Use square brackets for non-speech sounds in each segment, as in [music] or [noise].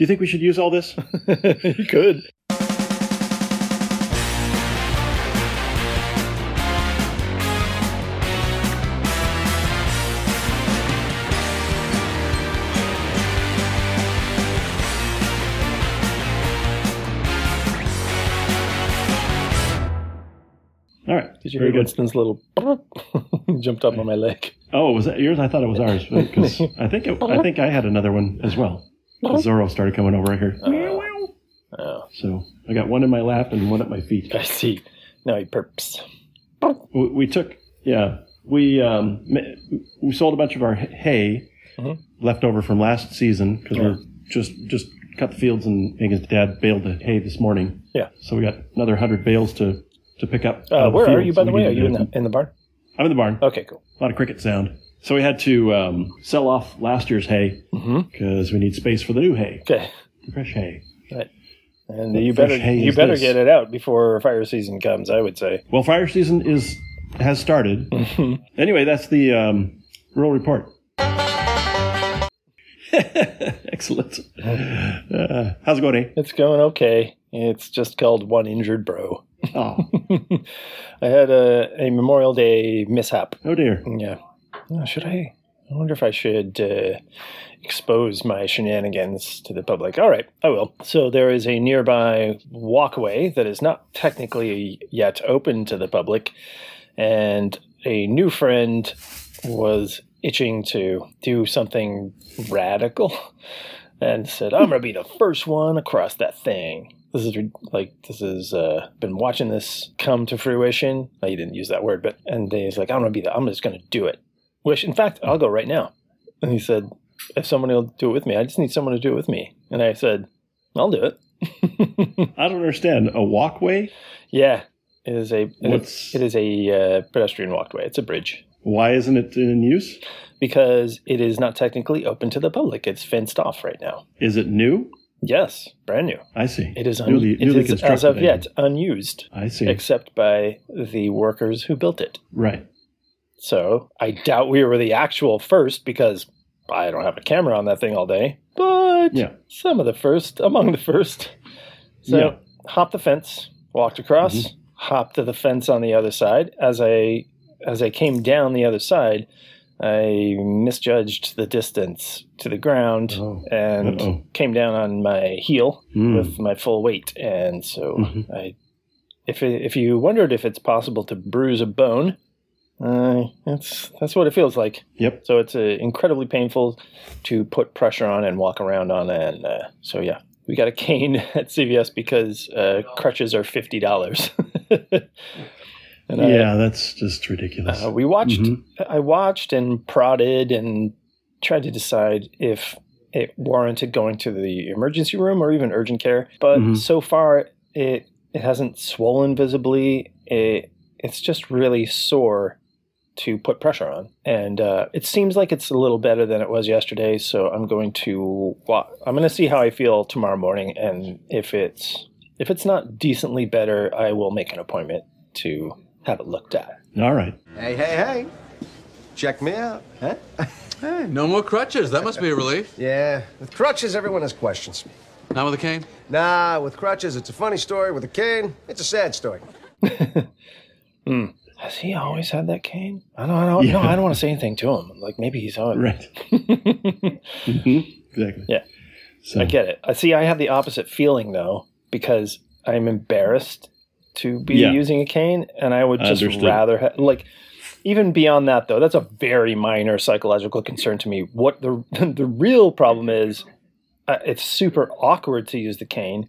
you think we should use all this? [laughs] you could. All right. Did you Very hear good. Winston's little [laughs] jumped up on my leg? Oh, was that yours? I thought it was ours because [laughs] I think it, I think I had another one as well. Zorro started coming over here, Oh, so I got one in my lap and one at my feet. I see. Now he perps. We, we took, yeah, we um, we sold a bunch of our hay Mhm. left over from last season because we're just just cut the fields and Megan's dad baled the hay this morning. Yeah. So we got another hundred bales to to pick up. Uh, where are you, so by the way? Are you in the in the barn? I'm in the barn. Okay, cool. A lot of cricket sound. So we had to um, sell off last year's hay Mm-hmm. because we need space for the new hay, Okay. fresh hay. Right. And you fresh better hay you is better this? get it out before fire season comes. I would say. Well, fire season is has started. Mm-hmm. Anyway, that's the um, rural report. [laughs] Excellent. Uh, how's it going, eh? It's going okay. It's just called one injured bro. Oh, [laughs] I had a, a Memorial Day mishap. oh dear. Yeah. Oh, should I? I wonder if I should uh, expose my shenanigans to the public. All right, I will. So there is a nearby walkway that is not technically yet open to the public, and a new friend was itching to do something radical [laughs] and said, I'm to be the first one across that thing. This is like this is uh, been watching this come to fruition. He didn't use that word, but and he's like, I'm gonna be the, I'm just gonna do it. Which, in fact, I'll go right now. And he said, if someone will do it with me, I just need someone to do it with me. And I said, I'll do it. [laughs] I don't understand. A walkway? yeah, it is a What's it is a uh, pedestrian walkway. It's a bridge why isn't it in use? because it is not technically open to the public. It's fenced off right now. Is it new? Yes, brand new. I see. It is un- newly, it newly is, as of yet unused, I see. except by the workers who built it. right. So I doubt we were the actual first because I don't have a camera on that thing all day. But Yeah. some of the first, among the first. So Yeah. hopped the fence, walked across, Mhm. hopped to the fence on the other side. As I as I came down the other side, I misjudged the distance to the ground Oh. and Uh-oh. came down on my heel Hmm. with my full weight. And so Mhm. I, if if you wondered if it's possible to bruise a bone, uh, that's that's what it feels like. Yep. So it's uh, incredibly painful to put pressure on and walk around on, and uh, so yeah, we got a cane [laughs] at CVS because uh, crutches are fifty dollars. [laughs] and I- yeah, that's just ridiculous. uh, we watched. Mhm. I watched and prodded and tried to decide if it warranted going to the emergency room or even urgent care. But Mhm. so far, it it hasn't swollen visibly. It it's just really sore to put pressure on, and uh, it seems like it's a little better than it was yesterday. So I'm going to I'm going to see how I feel tomorrow morning, and if it's if it's not decently better, I will make an appointment to have it looked at. All right. Hey, hey, hey. Check me out, huh? [laughs] Hey, no more crutches. That must be a relief. [laughs] Yeah, with crutches, everyone has questions. Not with a cane? Nah, with crutches, it's a funny story. With a cane, it's a sad story. [laughs] Has he always had that cane? I don't, I don't Yeah. no, I don't want to say anything to him. Like maybe he's on. Right. [laughs] Mhm. Exactly. Yeah. So, I get it. I see. I have the opposite feeling though because I'm embarrassed to be Yeah. using a cane, and I would just Understood. rather ha- like. Even beyond that, though, that's a very minor psychological concern to me. What the [laughs] the real problem is, uh, it's super awkward to use the cane,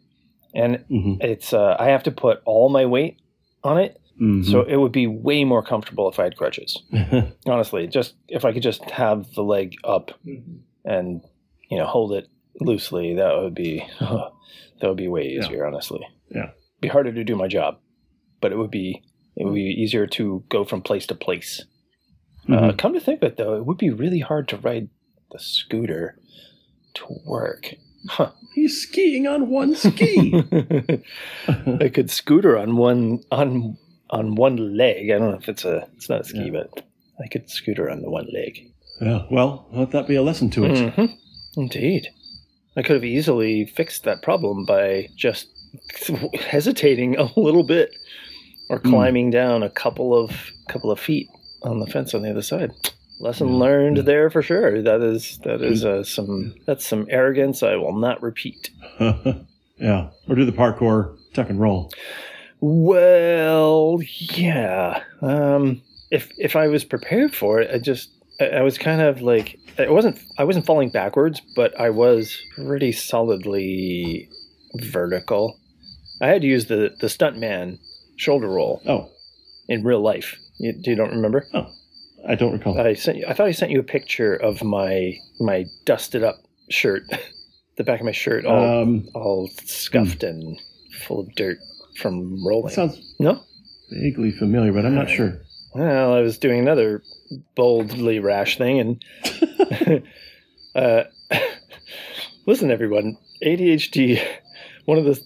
and Mhm. it's uh, I have to put all my weight on it, Mhm. so it would be way more comfortable if I had crutches. [laughs] honestly just if i could just have the leg up and you know hold it loosely that would be [laughs] that would be way Yeah. easier honestly Yeah. be harder to do my job but it would be it would be easier to go from place to place uh, Mhm. come to think of it though it would be really hard to ride the scooter to work huh He's skiing on one ski. [laughs] i could scooter on one on on one leg i don't know if it's a it's not a ski Yeah. but i could scooter on the one leg yeah. Well, let that be a lesson to us. Mhm. Indeed. I could have easily fixed that problem by just [laughs] hesitating a little bit or climbing down a couple of couple of feet on the fence on the other side. Lesson learned there for sure. That is that is uh, some that's some arrogance I will not repeat. [laughs] yeah. Or do the parkour tuck and roll. Well, yeah. Um, if if I was prepared for it, I just I, I was kind of like I wasn't I wasn't falling backwards, but I was pretty solidly vertical. I had to use the the stuntman shoulder roll Oh, in real life. You, you don't remember? Oh, I don't recall. I sent you. I thought I sent you a picture of my my dusted up shirt, [laughs] the back of my shirt, all um, all scuffed and full of dirt from rolling. sounds no. vaguely familiar, but I'm not sure. Well, I was doing another boldly rash thing, and [laughs] uh, [laughs] listen, everyone, ADHD. One of the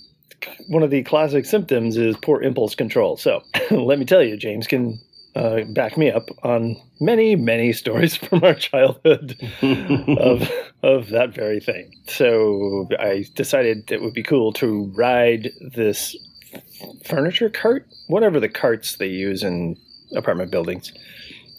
one of the classic symptoms is poor impulse control. So, [laughs] let me tell you, James can uh, back me up on many, many stories from our childhood of of that very thing. So, I decided it would be cool to ride this furniture cart, whatever the carts they use in apartment buildings.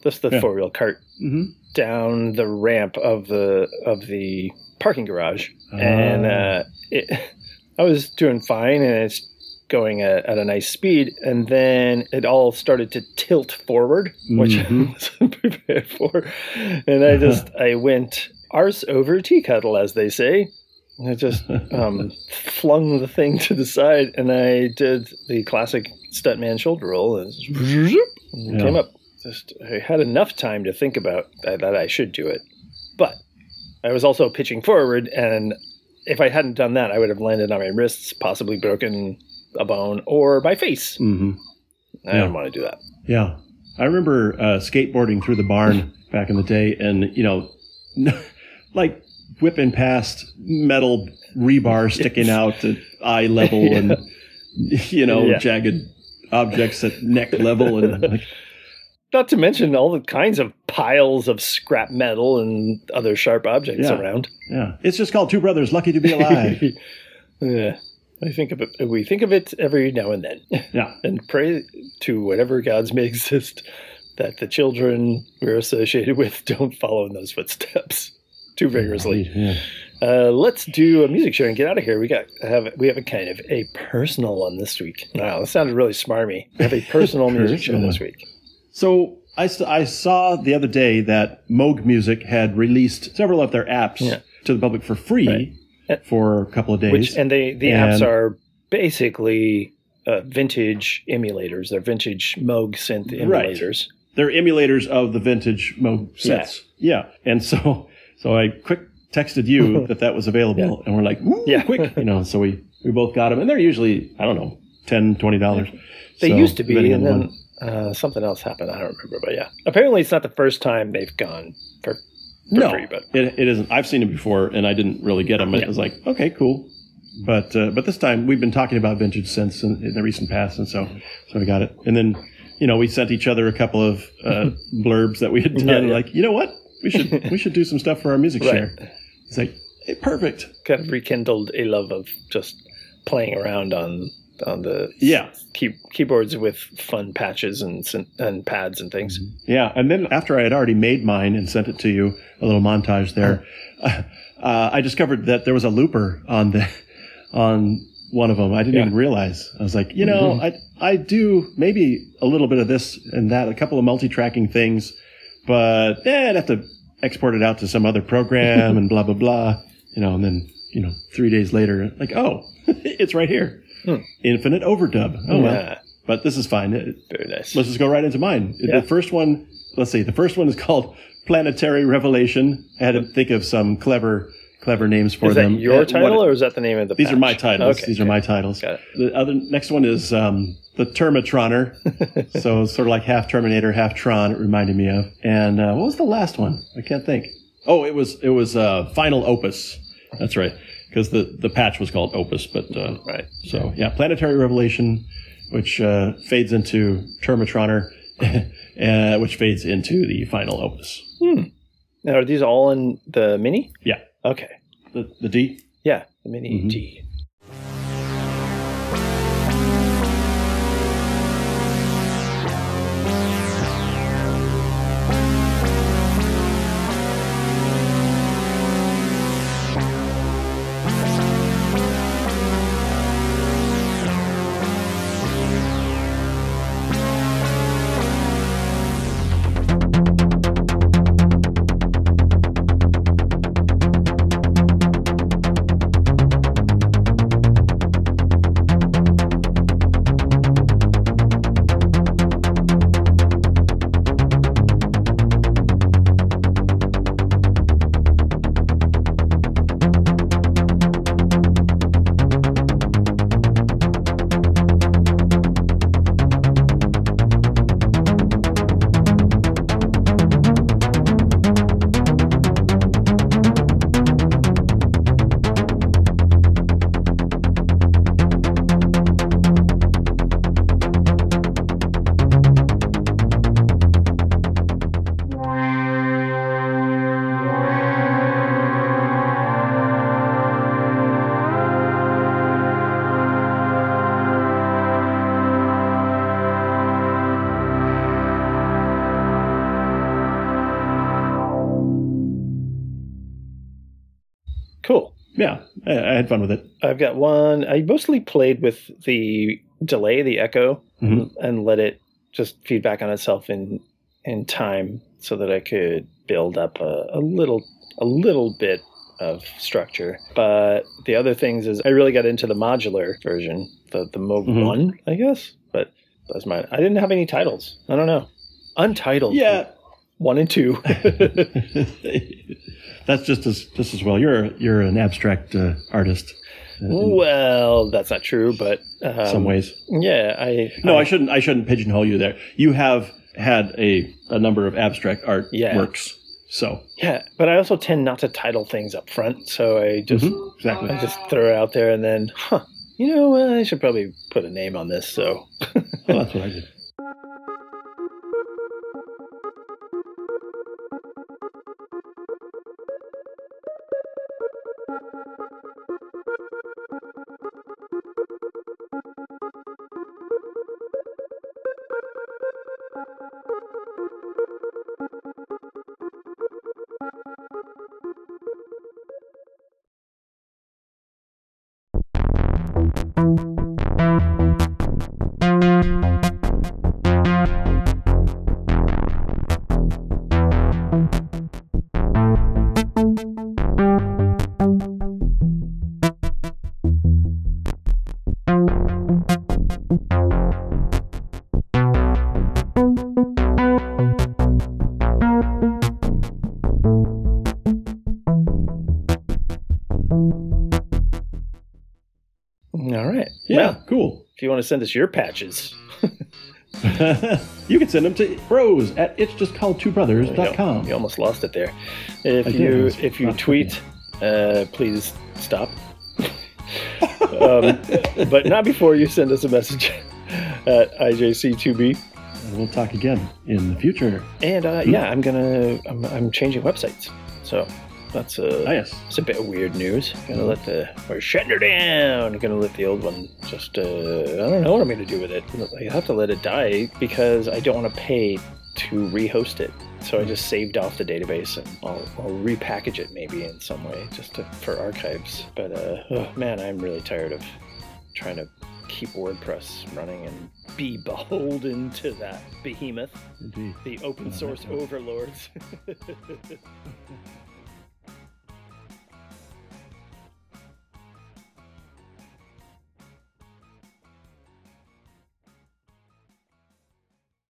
Just the Yeah. four wheel cart hmm down the ramp of the of the parking garage, and Ah. uh, it, [laughs] I was doing fine, and it's going at, at a nice speed, and then it all started to tilt forward, which [laughs] Mhm. I wasn't prepared for, and I just I went arse over tea kettle, as they say. And I just um, flung the thing to the side, and I did the classic stuntman shoulder roll, and, Yeah. came up. Just I had enough time to think about that, that I should do it, but I was also pitching forward, and if I hadn't done that, I would have landed on my wrists, possibly broken a bone, or my face. hmm I Yeah. don't want to do that. Yeah. I remember uh, skateboarding through the barn back in the day and, you know, [laughs] like whipping past metal rebar sticking out at eye level [laughs] and, you know, Yeah. jagged objects at neck level. And like, Not to mention all the kinds of piles of scrap metal and other sharp objects Yeah. around. yeah, it's just called Two Brothers Lucky to Be Alive. [laughs] yeah, I think of it. We think of it every now and then, yeah. [laughs] and pray to whatever gods may exist that the children we're associated with don't follow in those footsteps too vigorously. Yeah. Uh, let's do a music show and get out of here. We got have we have a kind of a personal one this week. Wow, that sounded really smarmy. We have a personal [laughs] music show this week. So I, I saw the other day that Moog Music had released several of their apps Yeah. to the public for free Right. for a couple of days. Which and they the And- apps are basically uh, vintage emulators. They're vintage Moog synth Right. emulators. they're emulators of the vintage Moog sets. Yeah. And so, so I quick texted you [laughs] that that was available and we're like, Yeah. quick, you know, so we, we both got them and they're usually, I don't know, 10 $20. They So, used to be, and then uh, something else happened. I don't remember, but yeah. Apparently, it's not the first time they've gone for, for no, free. But it, it isn't. I've seen it before and I didn't really get them. And Yeah. It was like, okay, cool. But, uh, but this time we've been talking about vintage synths in, in the recent past. And so, so we got it. And then, you know, we sent each other a couple of, uh, [laughs] blurbs that we had done. Yeah, yeah. Like, you know what? We should, we should do some stuff for our music Right. share. It's like, hey, perfect. kind of rekindled a love of just playing around on on the Yeah. key, keyboards with fun patches and and pads and things. Yeah, and then after I had already made mine and sent it to you, a little montage there, uh, I discovered that there was a looper on the on one of them. I didn't Yeah. Mm-hmm. even realize. I was like, you know, I I do maybe a little bit of this and that, a couple of multi-tracking things, but eh, I'd have to export it out to some other program and blah blah blah, you know, and then you know, three days later, like, oh, [laughs] it's right here, Hmm. infinite overdub. Oh well, Yeah, but this is fine. It- very nice. let's just go right into mine. Yeah. The first one, let's see, the first one is called Planetary Revelation. I had to think of some clever, clever names for is that them. your Uh, title what- or is that the name of the? these are my titles. Okay, These are my titles. Got it. The other next one is um, the Termatroner. [laughs] so it's sort of like half Terminator, half Tron. It reminded me of. And uh, what was the last one? I can't think. Oh, it was it was uh, Final Opus. That's right, because the the patch was called Opus. But uh, Right. so yeah, Planetary Revelation, which uh, fades into Termatroner, [laughs] uh, which fades into the Final Opus. Now, are these all in the mini? Yeah, Okay. the the D. Yeah, the Mini Mhm. D. had fun with it. I've got one. I mostly played with the delay, the echo, Mhm. and let it just feedback on itself in in time, so that I could build up a, a little a little bit of structure. But the other things is I really got into the modular version, the the Moog Mhm. one, I guess. But that's my. I didn't have any titles. I don't know. Untitled. Yeah, One and two. [laughs] that's just as just as well. You're you're an abstract uh, artist. well, that's not true, but um, some ways. Yeah, I. No, I shouldn't. I shouldn't pigeonhole you there. You have had a a number of abstract art Yeah. works. So Yeah, but I also tend not to title things up front, so I just Mhm, exactly. I just throw it out there and then, huh? You know, I should probably put a name on this. So Well, that's what I did. You want to send us your patches, [laughs] you can send them to bros at it's just called two you, brothers.com. you almost lost it there. If I you if you tweet, uh, please stop. um, but not before you send us a message [laughs] at IJC2B. And we'll talk again in the future. And uh, yeah, I'm gonna I'm, I'm changing websites, so that's uh, Ah, yes. It's a bit of weird news. Gonna let the we're shutting her down. Gonna let the old one just uh, I don't know what I'm gonna do with it. I have to let it die because I don't want to pay to rehost it. So I just saved off the database and I'll, I'll repackage it maybe in some way just to, for archives. But uh, oh, man, I'm really tired of trying to keep WordPress running and be [laughs] beholden to that behemoth, Indeed. the open source overlords. [laughs]